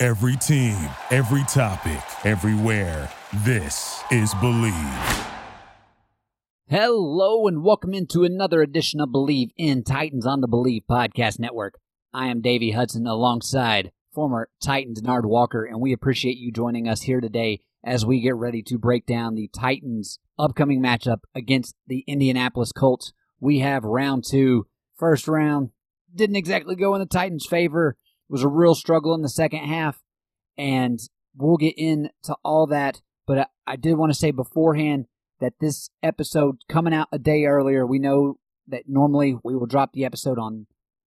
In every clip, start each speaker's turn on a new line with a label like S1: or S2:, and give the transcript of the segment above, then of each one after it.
S1: Every team, every topic, everywhere. This is Bleav.
S2: Hello and welcome into another edition of Bleav in Titans on the Bleav Podcast Network. I am Davey Hudson alongside former Titans Denard Walker, and we appreciate you joining us here today as we get ready to break down the Titans' upcoming matchup against the Indianapolis Colts. We have round two. First round didn't exactly go in the Titans' favor. Was a real struggle in the second half, and we'll get into all that. But I, I did want to say beforehand that this episode coming out a day earlier, we know that normally we will drop the episode on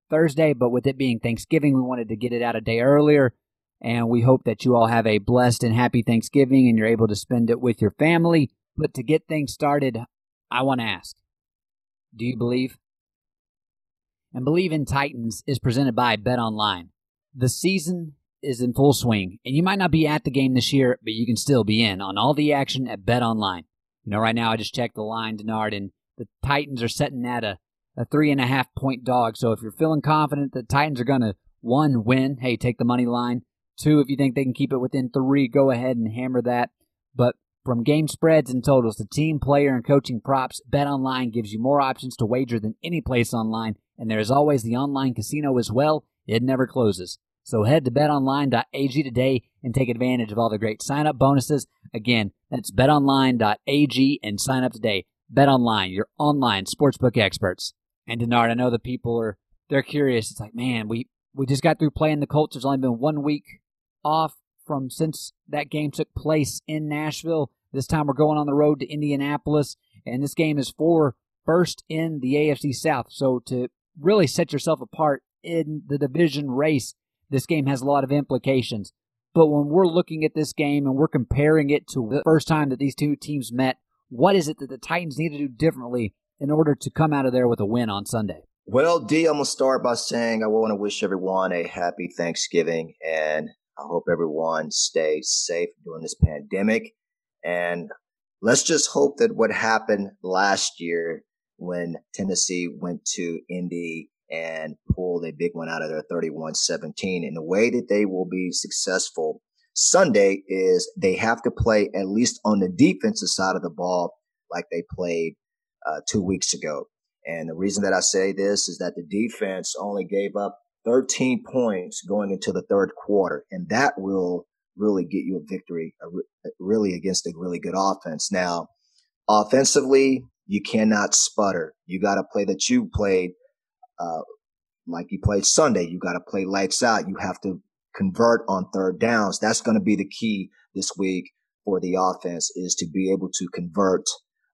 S2: Thursday, but with it being Thanksgiving, we wanted to get it out a day earlier. And we hope that you all have a blessed and happy Thanksgiving and you're able to spend it with your family. But to get things started, I want to ask Do you believe? And Bleav in Titans is presented by Bet Online. The season is in full swing, and you might not be at the game this year, but you can still be in on all the action at Bet Online. You know, right now I just checked the line, Denard, and the Titans are setting at a, a three and a half point dog. So if you're feeling confident that Titans are going to, one, win, hey, take the money line. Two, if you think they can keep it within three, go ahead and hammer that. But from game spreads and totals to team, player, and coaching props, Bet Online gives you more options to wager than any place online. And there is always the online casino as well. It never closes. So head to betonline.ag today and take advantage of all the great sign up bonuses. Again, that's betonline.ag and sign up today. BetOnline, your online sportsbook experts. And Denard, I know the people are they're curious. It's like, man, we we just got through playing the Colts. There's only been one week off from since that game took place in Nashville. This time we're going on the road to Indianapolis, and this game is for first in the AFC South. So to really set yourself apart in the division race, this game has a lot of implications. But when we're looking at this game and we're comparing it to the first time that these two teams met, what is it that the Titans need to do differently in order to come out of there with a win on Sunday?
S3: Well, D, I'm going to start by saying I want to wish everyone a happy Thanksgiving and I hope everyone stays safe during this pandemic. And let's just hope that what happened last year when Tennessee went to Indy and pulled a big one out of their 31 17. And the way that they will be successful Sunday is they have to play at least on the defensive side of the ball like they played uh, two weeks ago. And the reason that I say this is that the defense only gave up 13 points going into the third quarter, and that will really get you a victory, really against a really good offense. Now, offensively, you cannot sputter. You got to play that you played uh, like you played Sunday. You got to play lights out. You have to convert on third downs. That's going to be the key this week for the offense is to be able to convert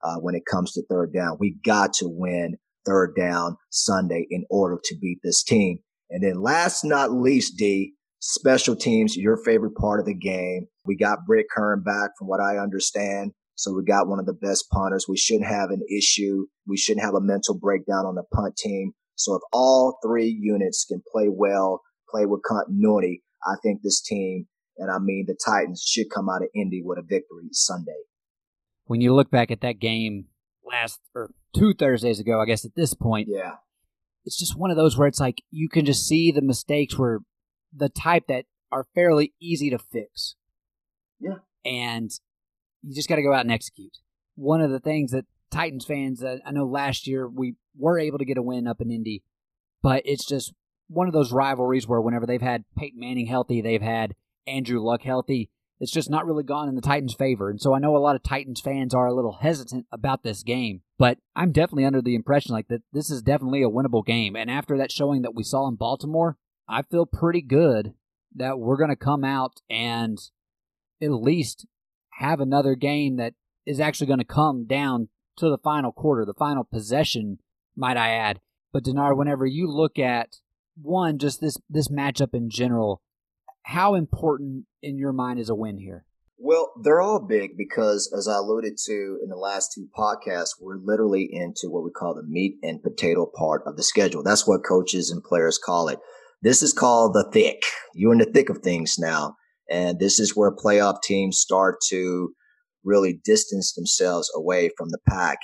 S3: uh, when it comes to third down. We got to win third down Sunday in order to beat this team. And then last not least, D, special teams, your favorite part of the game. We got Brett Kern back from what I understand. So we got one of the best punters. We shouldn't have an issue. We shouldn't have a mental breakdown on the punt team. So if all three units can play well, play with continuity, I think this team, and I mean the Titans, should come out of Indy with a victory Sunday.
S2: When you look back at that game last or two Thursdays ago, I guess at this point,
S3: yeah,
S2: it's just one of those where it's like you can just see the mistakes were the type that are fairly easy to fix.
S3: Yeah.
S2: And you just got to go out and execute. One of the things that Titans fans, uh, I know last year we were able to get a win up in Indy, but it's just one of those rivalries where whenever they've had Peyton Manning healthy, they've had Andrew Luck healthy. It's just not really gone in the Titans' favor. And so I know a lot of Titans fans are a little hesitant about this game, but I'm definitely under the impression like that this is definitely a winnable game. And after that showing that we saw in Baltimore, I feel pretty good that we're going to come out and at least have another game that is actually going to come down to the final quarter, the final possession, might I add. But Denard, whenever you look at one, just this this matchup in general, how important in your mind is a win here?
S3: Well, they're all big because, as I alluded to in the last two podcasts, we're literally into what we call the meat and potato part of the schedule. That's what coaches and players call it. This is called the thick. You're in the thick of things now. And this is where playoff teams start to really distance themselves away from the pack.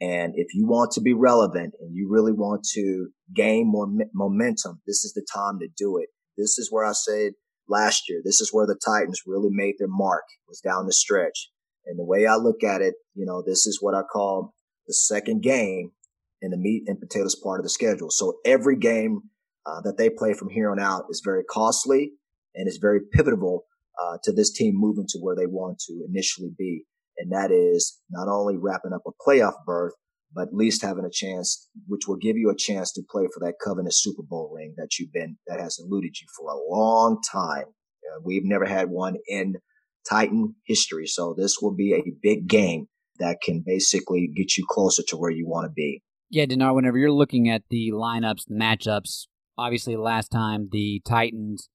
S3: And if you want to be relevant and you really want to gain more momentum, this is the time to do it. This is where I said last year, this is where the Titans really made their mark was down the stretch. And the way I look at it, you know, this is what I call the second game in the meat and potatoes part of the schedule. So every game uh, that they play from here on out is very costly and is very pivotal uh, to this team moving to where they want to initially be. And that is not only wrapping up a playoff berth, but at least having a chance, which will give you a chance to play for that covenant Super Bowl ring that you've been, that has eluded you for a long time. Uh, we've never had one in Titan history. So this will be a big game that can basically get you closer to where you want to be.
S2: Yeah, Denard, whenever you're looking at the lineups, the matchups, obviously last time the Titans,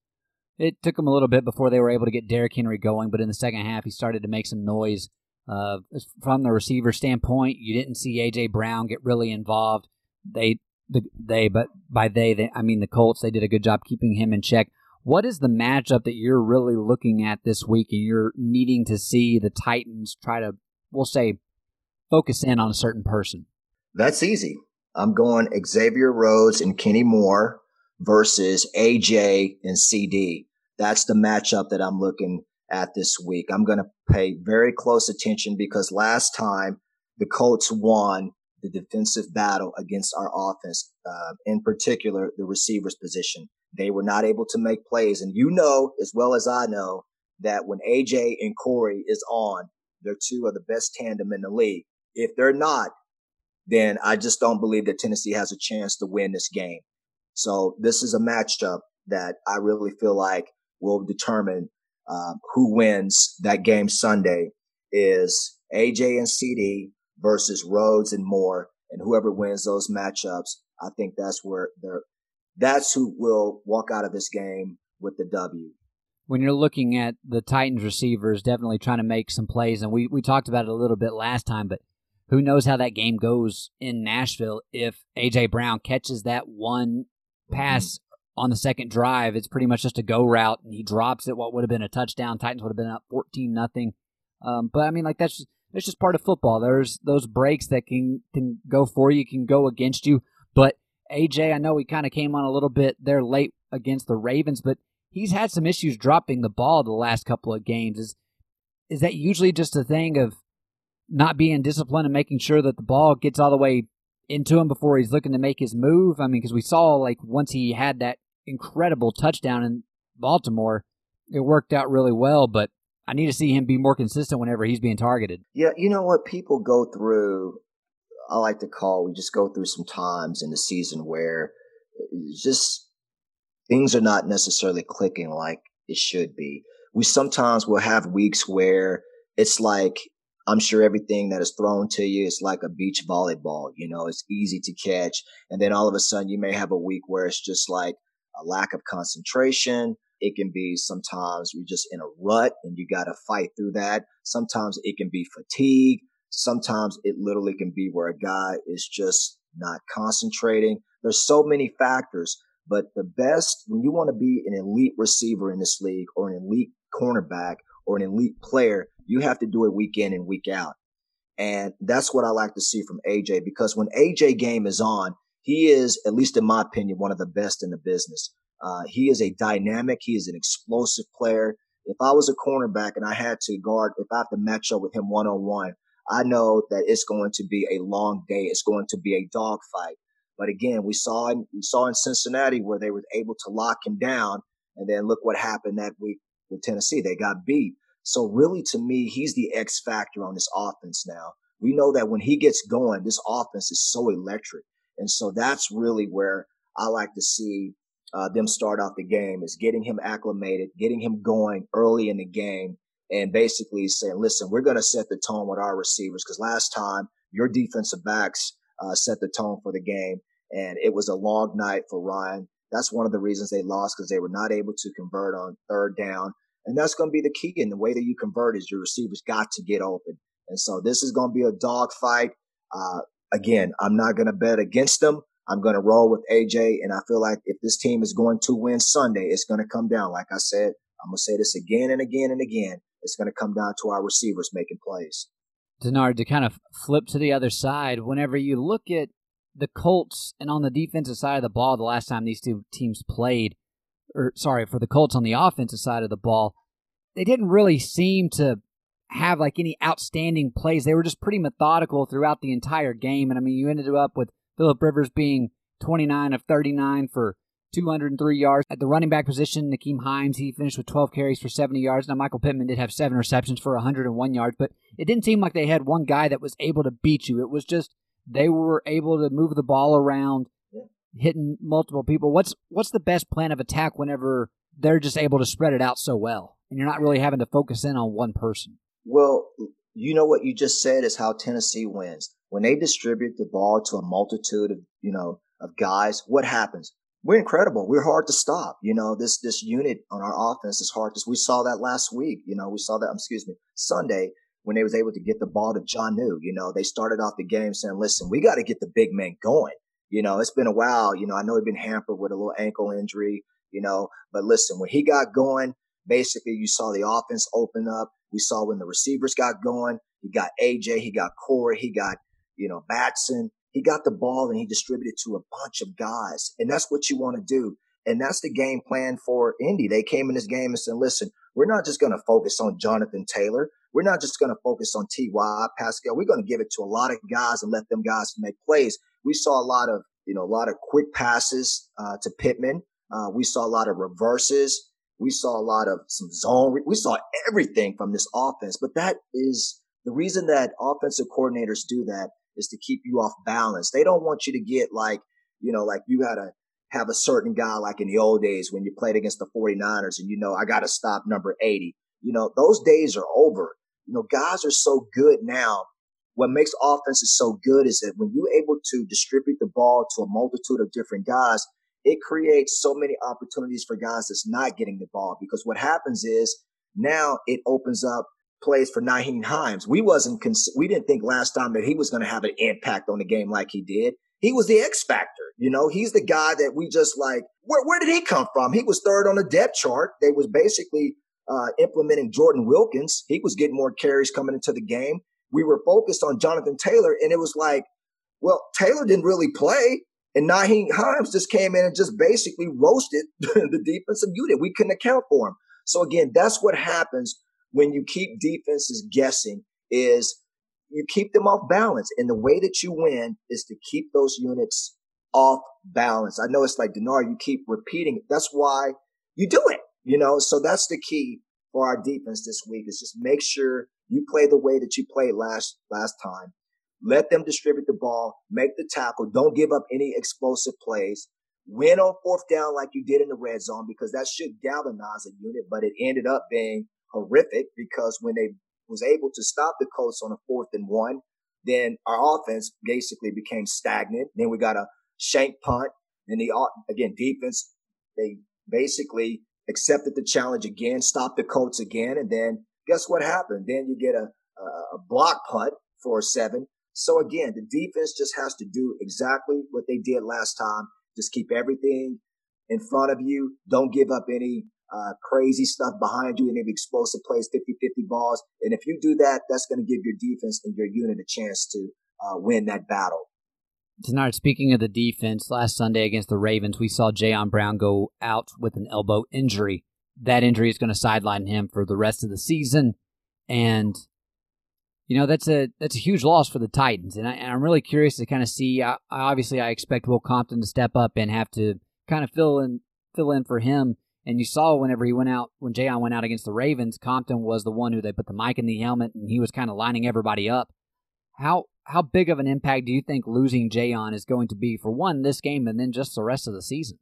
S2: it took them a little bit before they were able to get Derrick Henry going, but in the second half he started to make some noise. Uh, from the receiver standpoint, you didn't see AJ Brown get really involved. They, the, they, but by they, they, I mean the Colts. They did a good job keeping him in check. What is the matchup that you're really looking at this week, and you're needing to see the Titans try to, we'll say, focus in on a certain person?
S3: That's easy. I'm going Xavier Rhodes and Kenny Moore versus AJ and CD. That's the matchup that I'm looking at this week. I'm going to pay very close attention because last time the Colts won the defensive battle against our offense, uh, in particular the receivers position. They were not able to make plays. And you know, as well as I know, that when AJ and Corey is on, they're two of the best tandem in the league. If they're not, then I just don't believe that Tennessee has a chance to win this game. So this is a matchup that I really feel like will determine um, who wins that game Sunday is AJ and CD versus Rhodes and Moore, and whoever wins those matchups, I think that's where they're. That's who will walk out of this game with the W.
S2: When you're looking at the Titans receivers, definitely trying to make some plays, and we we talked about it a little bit last time, but who knows how that game goes in Nashville if AJ Brown catches that one pass on the second drive, it's pretty much just a go route, and he drops it. What would have been a touchdown, Titans would have been up fourteen nothing. Um, but I mean, like that's just, that's just part of football. There's those breaks that can can go for you, can go against you. But AJ, I know he kind of came on a little bit there late against the Ravens, but he's had some issues dropping the ball the last couple of games. Is is that usually just a thing of not being disciplined and making sure that the ball gets all the way into him before he's looking to make his move? I mean, because we saw like once he had that incredible touchdown in Baltimore. It worked out really well, but I need to see him be more consistent whenever he's being targeted.
S3: Yeah, you know what? People go through, I like to call, we just go through some times in the season where eh, just things are not necessarily clicking like it should be. We sometimes will have weeks where it's like, I'm sure everything that is thrown to you is like a beach volleyball. You know, it's easy to catch. And then all of a sudden you may have a week where it's just like, a lack of concentration. It can be sometimes you're just in a rut and you got to fight through that. Sometimes it can be fatigue. Sometimes it literally can be where a guy is just not concentrating. There's so many factors, but the best when you want to be an elite receiver in this league or an elite cornerback or an elite player, you have to do it week in and week out. And that's what I like to see from AJ because when AJ game is on, he is, at least in my opinion, one of the best in the business. Uh, he is a dynamic. He is an explosive player. If I was a cornerback and I had to guard, if I have to match up with him one on one, I know that it's going to be a long day. It's going to be a dogfight. But again, we saw in, we saw in Cincinnati where they were able to lock him down, and then look what happened that week with Tennessee. They got beat. So really, to me, he's the X factor on this offense now. We know that when he gets going, this offense is so electric. And so that's really where I like to see uh, them start off the game is getting him acclimated, getting him going early in the game and basically saying, listen, we're going to set the tone with our receivers. Cause last time your defensive backs uh, set the tone for the game and it was a long night for Ryan That's one of the reasons they lost because they were not able to convert on third down. And that's going to be the key. And the way that you convert is your receivers got to get open. And so this is going to be a dogfight. Uh, again, I'm not going to bet against them. I'm going to roll with AJ. And I feel like if this team is going to win Sunday, it's going to come down. Like I said, I'm going to say this again and again and again. It's going to come down to our receivers making plays.
S2: Denard, to kind of flip to the other side, whenever you look at the Colts and on the defensive side of the ball, the last time these two teams played, or sorry, for the Colts on the offensive side of the ball, they didn't really seem to have like any outstanding plays. They were just pretty methodical throughout the entire game. And I mean, you ended up with Philip Rivers being 29 of 39 for 203 yards. At the running back position, Nyheim Hines, he finished with 12 carries for 70 yards. Now, Michael Pittman did have seven receptions for 101 yards, but it didn't seem like they had one guy that was able to beat you. It was just they were able to move the ball around, hitting multiple people. What's what's the best plan of attack whenever they're just able to spread it out so well, and you're not really having to focus in on one person?
S3: Well, you know what you just said is how Tennessee wins when they distribute the ball to a multitude of you know of guys. What happens? We're incredible. We're hard to stop. You know this this unit on our offense is hard to. We saw that last week. You know we saw that. Um, excuse me, Sunday when they was able to get the ball to Jonnu. You know, they started off the game saying, listen, we got to get the big man going. You know, it's been a while. You know, I know he's been hampered with a little ankle injury, you know, but listen, when he got going, basically you saw the offense open up. We saw when the receivers got going, he got AJ, he got Corey, he got, you know, Batson. He got the ball and he distributed to a bunch of guys. And that's what you want to do. And that's the game plan for Indy. They came in this game and said, listen, we're not just going to focus on Jonathan Taylor. We're not just going to focus on Ty Pascal. We're going to give it to a lot of guys and let them guys make plays. We saw a lot of, you know, a lot of quick passes uh, to Pittman. Uh, we saw a lot of reverses. We saw a lot of some zone. We saw everything from this offense, but that is the reason that offensive coordinators do that is to keep you off balance. They don't want you to get like, you know, like you got to have a certain guy like in the old days when you played against the 49ers and you know, I got to stop number 80. You know, those days are over. You know, guys are so good now. What makes offenses so good is that when you're able to distribute the ball to a multitude of different guys, it creates so many opportunities for guys that's not getting the ball. Because what happens is now it opens up plays for Nyheim Hines. We wasn't cons- we didn't think last time that he was going to have an impact on the game like he did. He was the X factor. You know, he's the guy that we just like. Where where did he come from? He was third on the depth chart. They was basically uh, implementing Jordan Wilkins. He was getting more carries coming into the game. We were focused on Jonathan Taylor, and it was like, well, Taylor didn't really play. And Nyheim Hines just came in and just basically roasted the defensive unit. We couldn't account for him. So again, that's what happens when you keep defenses guessing is you keep them off balance. And the way that you win is to keep those units off balance. I know it's like Denard, you keep repeating it. That's why you do it. You know, so that's the key for our defense this week is just make sure you play the way that you played last last time. Let them distribute the ball, make the tackle, don't give up any explosive plays. Win on fourth down like you did in the red zone because that should galvanize a unit, but it ended up being horrific because when they was able to stop the Colts on a fourth and one, then our offense basically became stagnant. Then we got a shank punt. And the again defense, they basically accepted the challenge again, stopped the Colts again, and then guess what happened? Then you get a, a block punt for a seven. So again, the defense just has to do exactly what they did last time. Just keep everything in front of you. Don't give up any uh, crazy stuff behind you, any explosive plays, 50-50 balls. And if you do that, that's going to give your defense and your unit a chance to uh, win that battle.
S2: Tonight, speaking of the defense, last Sunday against the Ravens, we saw Jayon Brown go out with an elbow injury. That injury is going to sideline him for the rest of the season, and you know that's a that's a huge loss for the Titans. And, I, am really curious to kind of see. I, obviously, I expect Will Compton to step up and have to kind of fill in fill in for him. And you saw whenever he went out, when Jayon went out against the Ravens, Compton was the one who they put the mic in the helmet, and he was kind of lining everybody up. How how big of an impact do you think losing Jayon is going to be for one this game and then just the rest of the season?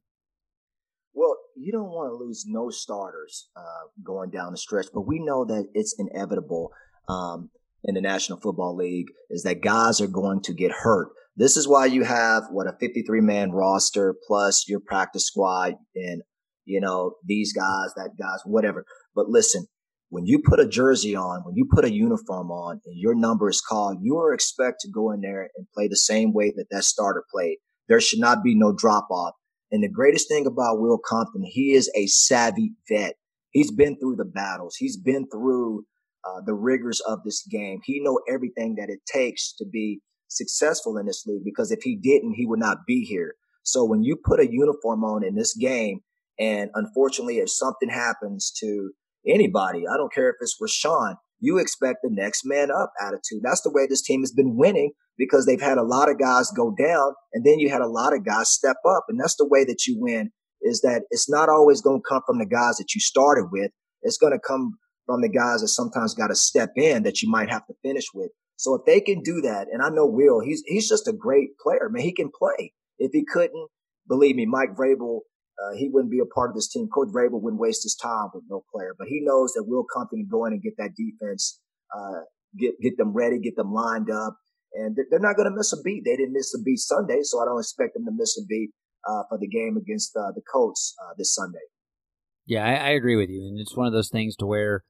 S3: Well, you don't want to lose no starters uh, going down the stretch, but we know that it's inevitable. Um, in the National Football League is that guys are going to get hurt. This is why you have what a 53 man roster plus your practice squad and, you know, these guys, that guys, whatever. But listen, when you put a jersey on, when you put a uniform on and your number is called, you are expected to go in there and play the same way that that starter played. There should not be no drop off. And the greatest thing about Will Compton, he is a savvy vet. He's been through the battles. He's been through uh, the rigors of this game. He know everything that it takes to be successful in this league because if he didn't, he would not be here. So when you put a uniform on in this game, and unfortunately, if something happens to anybody, I don't care if it's Rashaan, you expect the next man up attitude. That's the way this team has been winning because they've had a lot of guys go down and then you had a lot of guys step up. And that's the way that you win is that it's not always going to come from the guys that you started with. It's going to come from the guys that sometimes got to step in that you might have to finish with. So if they can do that, and I know Will, he's he's just a great player, man. He can play. If he couldn't, believe me, Mike Vrabel, uh, he wouldn't be a part of this team. Coach Vrabel wouldn't waste his time with no player, but he knows that Will Compton can go in and get that defense, uh, get get them ready, get them lined up, and they're, they're not going to miss a beat. They didn't miss a beat Sunday, so I don't expect them to miss a beat uh, for the game against uh, the Colts uh, this Sunday.
S2: Yeah, I, I agree with you, and it's one of those things to where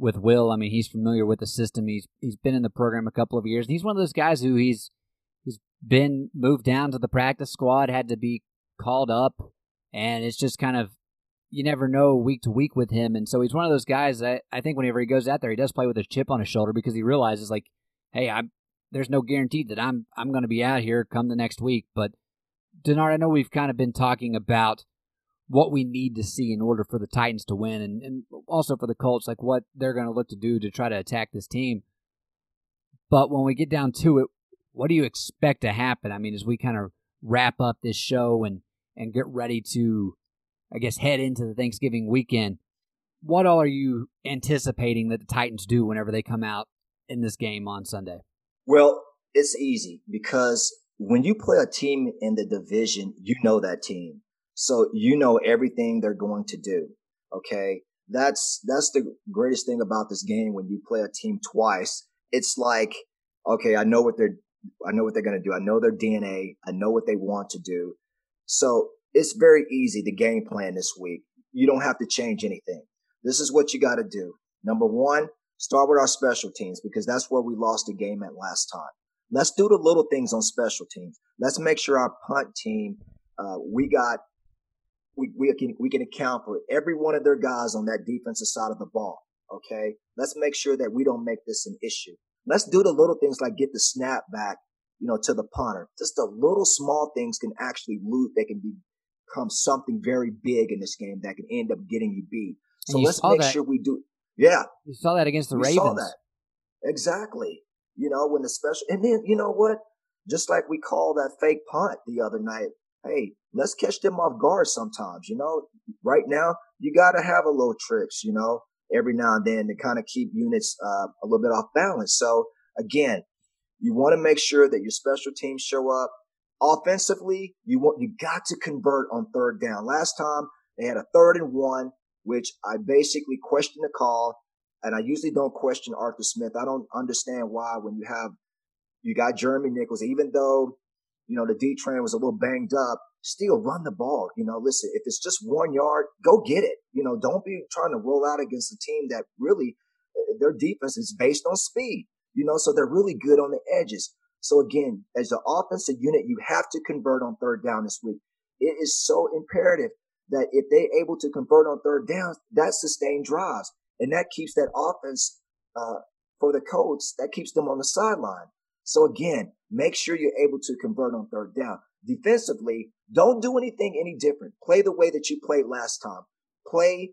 S2: with Will, I mean, he's familiar with the system. He's he's been in the program a couple of years. And he's one of those guys who he's he's been moved down to the practice squad, had to be called up, and it's just kind of you never know week to week with him. And so he's one of those guys that I think whenever he goes out there, he does play with a chip on his shoulder because he realizes like, hey, I'm there's no guarantee that I'm I'm going to be out here come the next week. But Denard, I know we've kind of been talking about what we need to see in order for the Titans to win, and, and also for the Colts, like what they're going to look to do to try to attack this team. But when we get down to it, what do you expect to happen? I mean, as we kind of wrap up this show and and get ready to, I guess, head into the Thanksgiving weekend, what all are you anticipating that the Titans do whenever they come out in this game on Sunday?
S3: Well, it's easy because when you play a team in the division, you know that team. So you know everything they're going to do. Okay. That's, that's the greatest thing about this game. When you play a team twice, it's like, okay, I know what they're, I know what they're going to do. I know their DNA. I know what they want to do. So it's very easy to game plan this week. You don't have to change anything. This is what you got to do. Number one, start with our special teams because that's where we lost the game at last time. Let's do the little things on special teams. Let's make sure our punt team, uh, we got we, we can we can account for every one of their guys on that defensive side of the ball. Okay, let's make sure that we don't make this an issue. Let's do the little things like get the snap back, you know, to the punter. Just the little small things can actually loot. They can become something very big in this game that can end up getting you beat. So let's make that. sure we do. Yeah,
S2: you saw that against the we Ravens. Saw that
S3: exactly. You know when the special, and then you know what? Just like we called that fake punt the other night. Hey, let's catch them off guard sometimes. You know, right now you got to have a little tricks, you know, every now and then to kind of keep units uh, a little bit off balance. So again, you want to make sure that your special teams show up. Offensively, you want you got to convert on third down. Last time they had a third and one, which I basically questioned the call, and I usually don't question Arthur Smith. I don't understand why when you have you got Jeremy McNichols, even though you know the D train was a little banged up, still run the ball. You know, listen, if it's just one yard, go get it. You know, don't be trying to roll out against a team that really their defense is based on speed. You know, so they're really good on the edges. So again, as an offensive unit, you have to convert on third down this week. It is so imperative that if they're able to convert on third down, that sustained drives and that keeps that offense uh, for the Colts. That keeps them on the sideline. So again, make sure you're able to convert on third down. Defensively, don't do anything any different. Play the way that you played last time. Play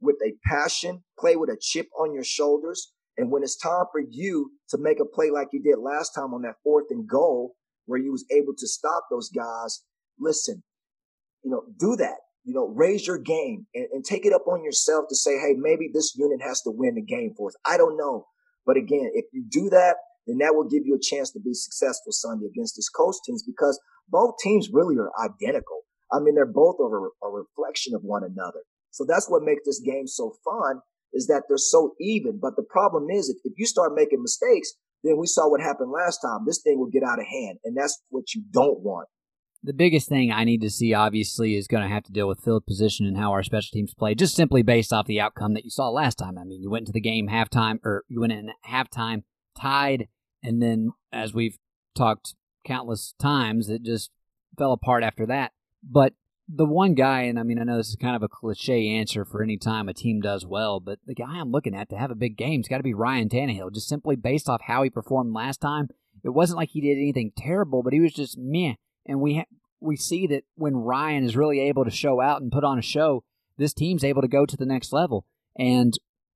S3: with a passion, play with a chip on your shoulders. And when it's time for you to make a play like you did last time on that fourth and goal, where you was able to stop those guys, listen, you know, do that. You know, raise your game and, and take it up on yourself to say, hey, maybe this unit has to win the game for us. I don't know. But again, if you do that, then that will give you a chance to be successful Sunday against this coast teams because both teams really are identical. I mean, they're both a, a reflection of one another. So that's what makes this game so fun is that they're so even. But the problem is, if, if you start making mistakes, then we saw what happened last time. This thing will get out of hand, and that's what you don't want.
S2: The biggest thing I need to see, obviously, is going to have to deal with field position and how our special teams play, just simply based off the outcome that you saw last time. I mean, you went into the game halftime, or you went in halftime tied, and then, as we've talked countless times, it just fell apart after that. But the one guy, and I mean, I know this is kind of a cliche answer for any time a team does well, but the guy I'm looking at to have a big game has got to be Ryan Tannehill, just simply based off how he performed last time. It wasn't like he did anything terrible, but he was just meh. And we ha- we see that when Ryan is really able to show out and put on a show, this team's able to go to the next level. And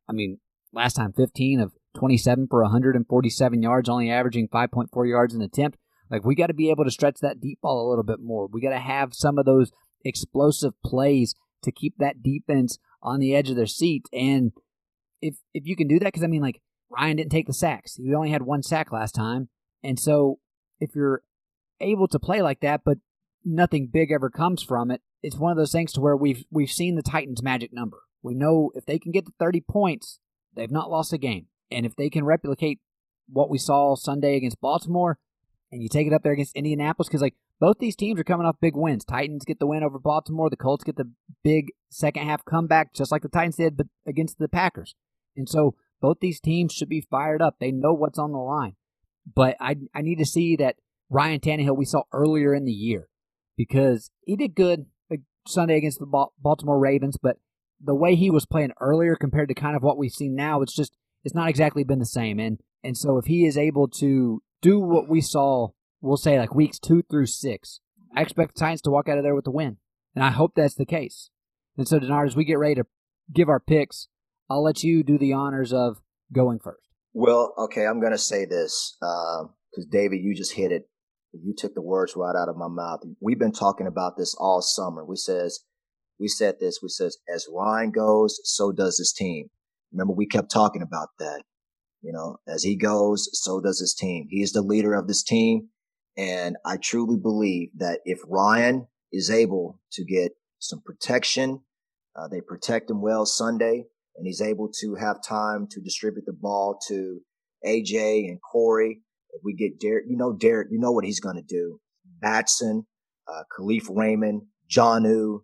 S2: I mean, last time 15 of 27 for 147 yards, only averaging 5.4 yards an attempt. Like we got to be able to stretch that deep ball a little bit more. We got to have some of those explosive plays to keep that defense on the edge of their seat. And if if you can do that, because I mean, like Ryan didn't take the sacks. He only had one sack last time, and so if you're able to play like that, but nothing big ever comes from it, it's one of those things to where we've we've seen the Titans' magic number. We know if they can get to 30 points, they've not lost a game. And if they can replicate what we saw Sunday against Baltimore, and you take it up there against Indianapolis, because like both these teams are coming off big wins. Titans get the win over Baltimore. The Colts get the big second half comeback, just like the Titans did, but against the Packers. And so both these teams should be fired up. They know what's on the line. But I I need to see that Ryan Tannehill we saw earlier in the year because he did good Sunday against the Baltimore Ravens, but the way he was playing earlier compared to kind of what we've seen now, it's just it's not exactly been the same. And and so if he is able to do what we saw we'll say like weeks two through six. I expect the Titans to walk out of there with a win, and I hope that's the case. And so, Denard, as we get ready to give our picks, I'll let you do the honors of going first.
S3: Well, okay, I'm going to say this because uh, David, you just hit it. You took the words right out of my mouth. We've been talking about this all summer. We says we said this. We says as Ryan goes, so does his team. Remember, we kept talking about that. You know, as he goes, so does his team. He is the leader of this team. And I truly believe that if Ryan is able to get some protection, uh, they protect him well Sunday, and he's able to have time to distribute the ball to AJ and Corey. If we get Derrick, you know, Derrick, you know what he's going to do. Batson, uh, Kalif Raymond, Jonnu,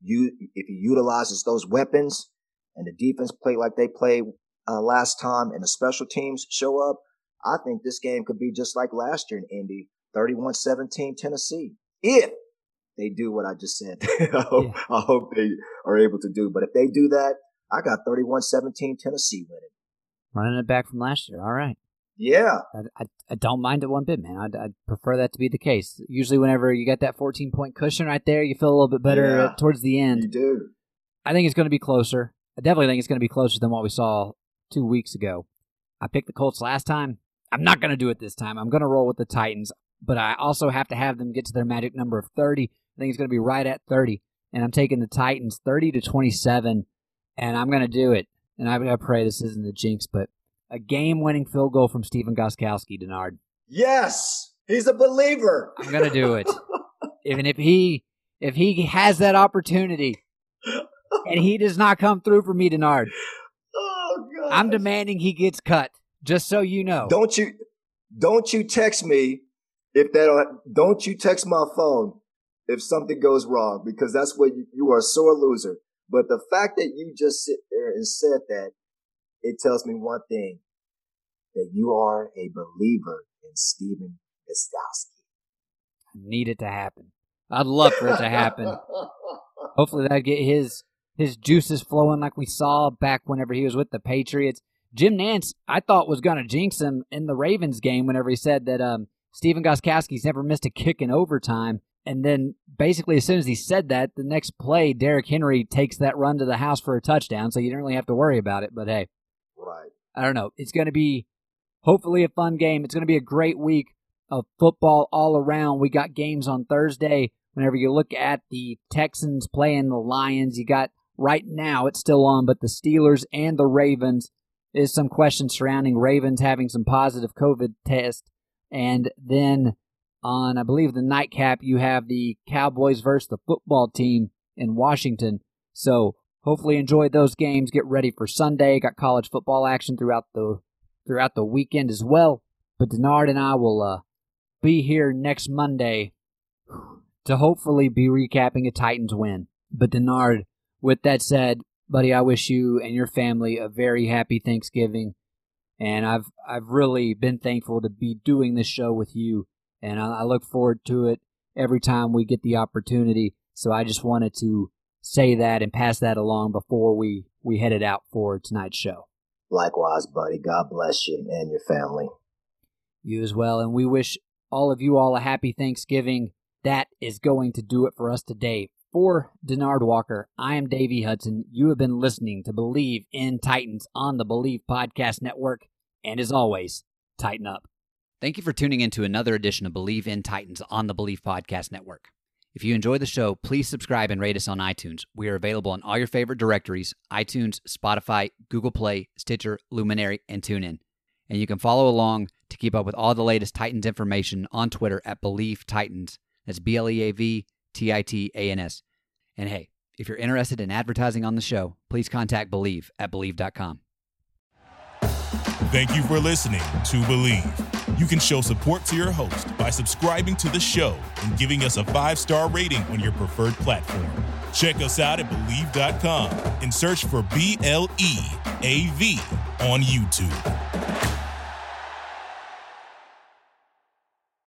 S3: you, if he utilizes those weapons and the defense play like they played uh, last time and the special teams show up, I think this game could be just like last year in Indy, 31 17 Tennessee. If they do what I just said, I, hope, yeah. I hope they are able to do. But if they do that, I got 31 17 Tennessee winning.
S2: Running it back from last year. All right.
S3: Yeah.
S2: I, I, I don't mind it one bit, man. I'd, I'd, prefer that to be the case. Usually, whenever you get that 14 point cushion right there, you feel a little bit better yeah, towards the end.
S3: You do.
S2: I think it's going to be closer. I definitely think it's going to be closer than what we saw two weeks ago. I picked the Colts last time. I'm not going to do it this time. I'm going to roll with the Titans but I also have to have them get to their magic number of 30. I think it's going to be right at 30. And I'm taking the Titans 30 to 27, and I'm going to do it. And I, I pray this isn't the jinx, but a game winning field goal from Stephen Gostkowski, Denard.
S3: Yes, he's a believer.
S2: I'm going to do it. Even if he if he has that opportunity and he does not come through for me, Denard, I'm demanding he gets cut. Just so you know.
S3: Don't you don't you text me if that don't you text my phone if something goes wrong because that's what you, you are a sore loser. But the fact that you just sit there and said that, it tells me one thing that you are a believer in Stephen Gostkowski.
S2: I need it to happen. I'd love for it to happen. Hopefully that get his his juices flowing like we saw back whenever he was with the Patriots. Jim Nantz, I thought was going to jinx him in the Ravens game whenever he said that um, Stephen Gostkowski's never missed a kick in overtime. And then basically, as soon as he said that, the next play, Derrick Henry takes that run to the house for a touchdown. So you didn't really have to worry about it. But hey,
S3: right.
S2: I don't know. It's going to be hopefully a fun game. It's going to be a great week of football all around. We got games on Thursday. Whenever you look at the Texans playing the Lions, you got right now it's still on, but the Steelers and the Ravens is some questions surrounding Ravens having some positive COVID tests and then on, I believe, the nightcap, you have the Cowboys versus the football team in Washington. So hopefully enjoy those games. Get ready for Sunday. Got college football action throughout the throughout the weekend as well. But Denard and I will uh, be here next Monday to hopefully be recapping a Titans win. But Denard, with that said, buddy, I wish you and your family a very happy Thanksgiving. And I've I've really been thankful to be doing this show with you, and I, I look forward to it every time we get the opportunity. So I just wanted to say that and pass that along before we we headed out for tonight's show.
S3: Likewise, buddy. God bless you and your family.
S2: You as well, and we wish all of you all a happy Thanksgiving. That is going to do it for us today. For Denard Walker, I am Davey Hudson. You have been listening to Bleav in Titans on the Bleav Podcast Network. And as always, tighten up. Thank you for tuning in to another edition of Bleav in Titans on the Bleav Podcast Network. If you enjoy the show, please subscribe and rate us on iTunes. We are available on all your favorite directories iTunes, Spotify, Google Play, Stitcher, Luminary, and TuneIn. And you can follow along to keep up with all the latest Titans information on Twitter at Bleav Titans. That's B L E A V T I T A N S. And hey, if you're interested in advertising on the show, please contact Bleav at Bleav.com.
S1: Thank you for listening to Bleav. You can show support to your host by subscribing to the show and giving us a five star rating on your preferred platform. Check us out at Bleav.com and search for B L E A V on YouTube.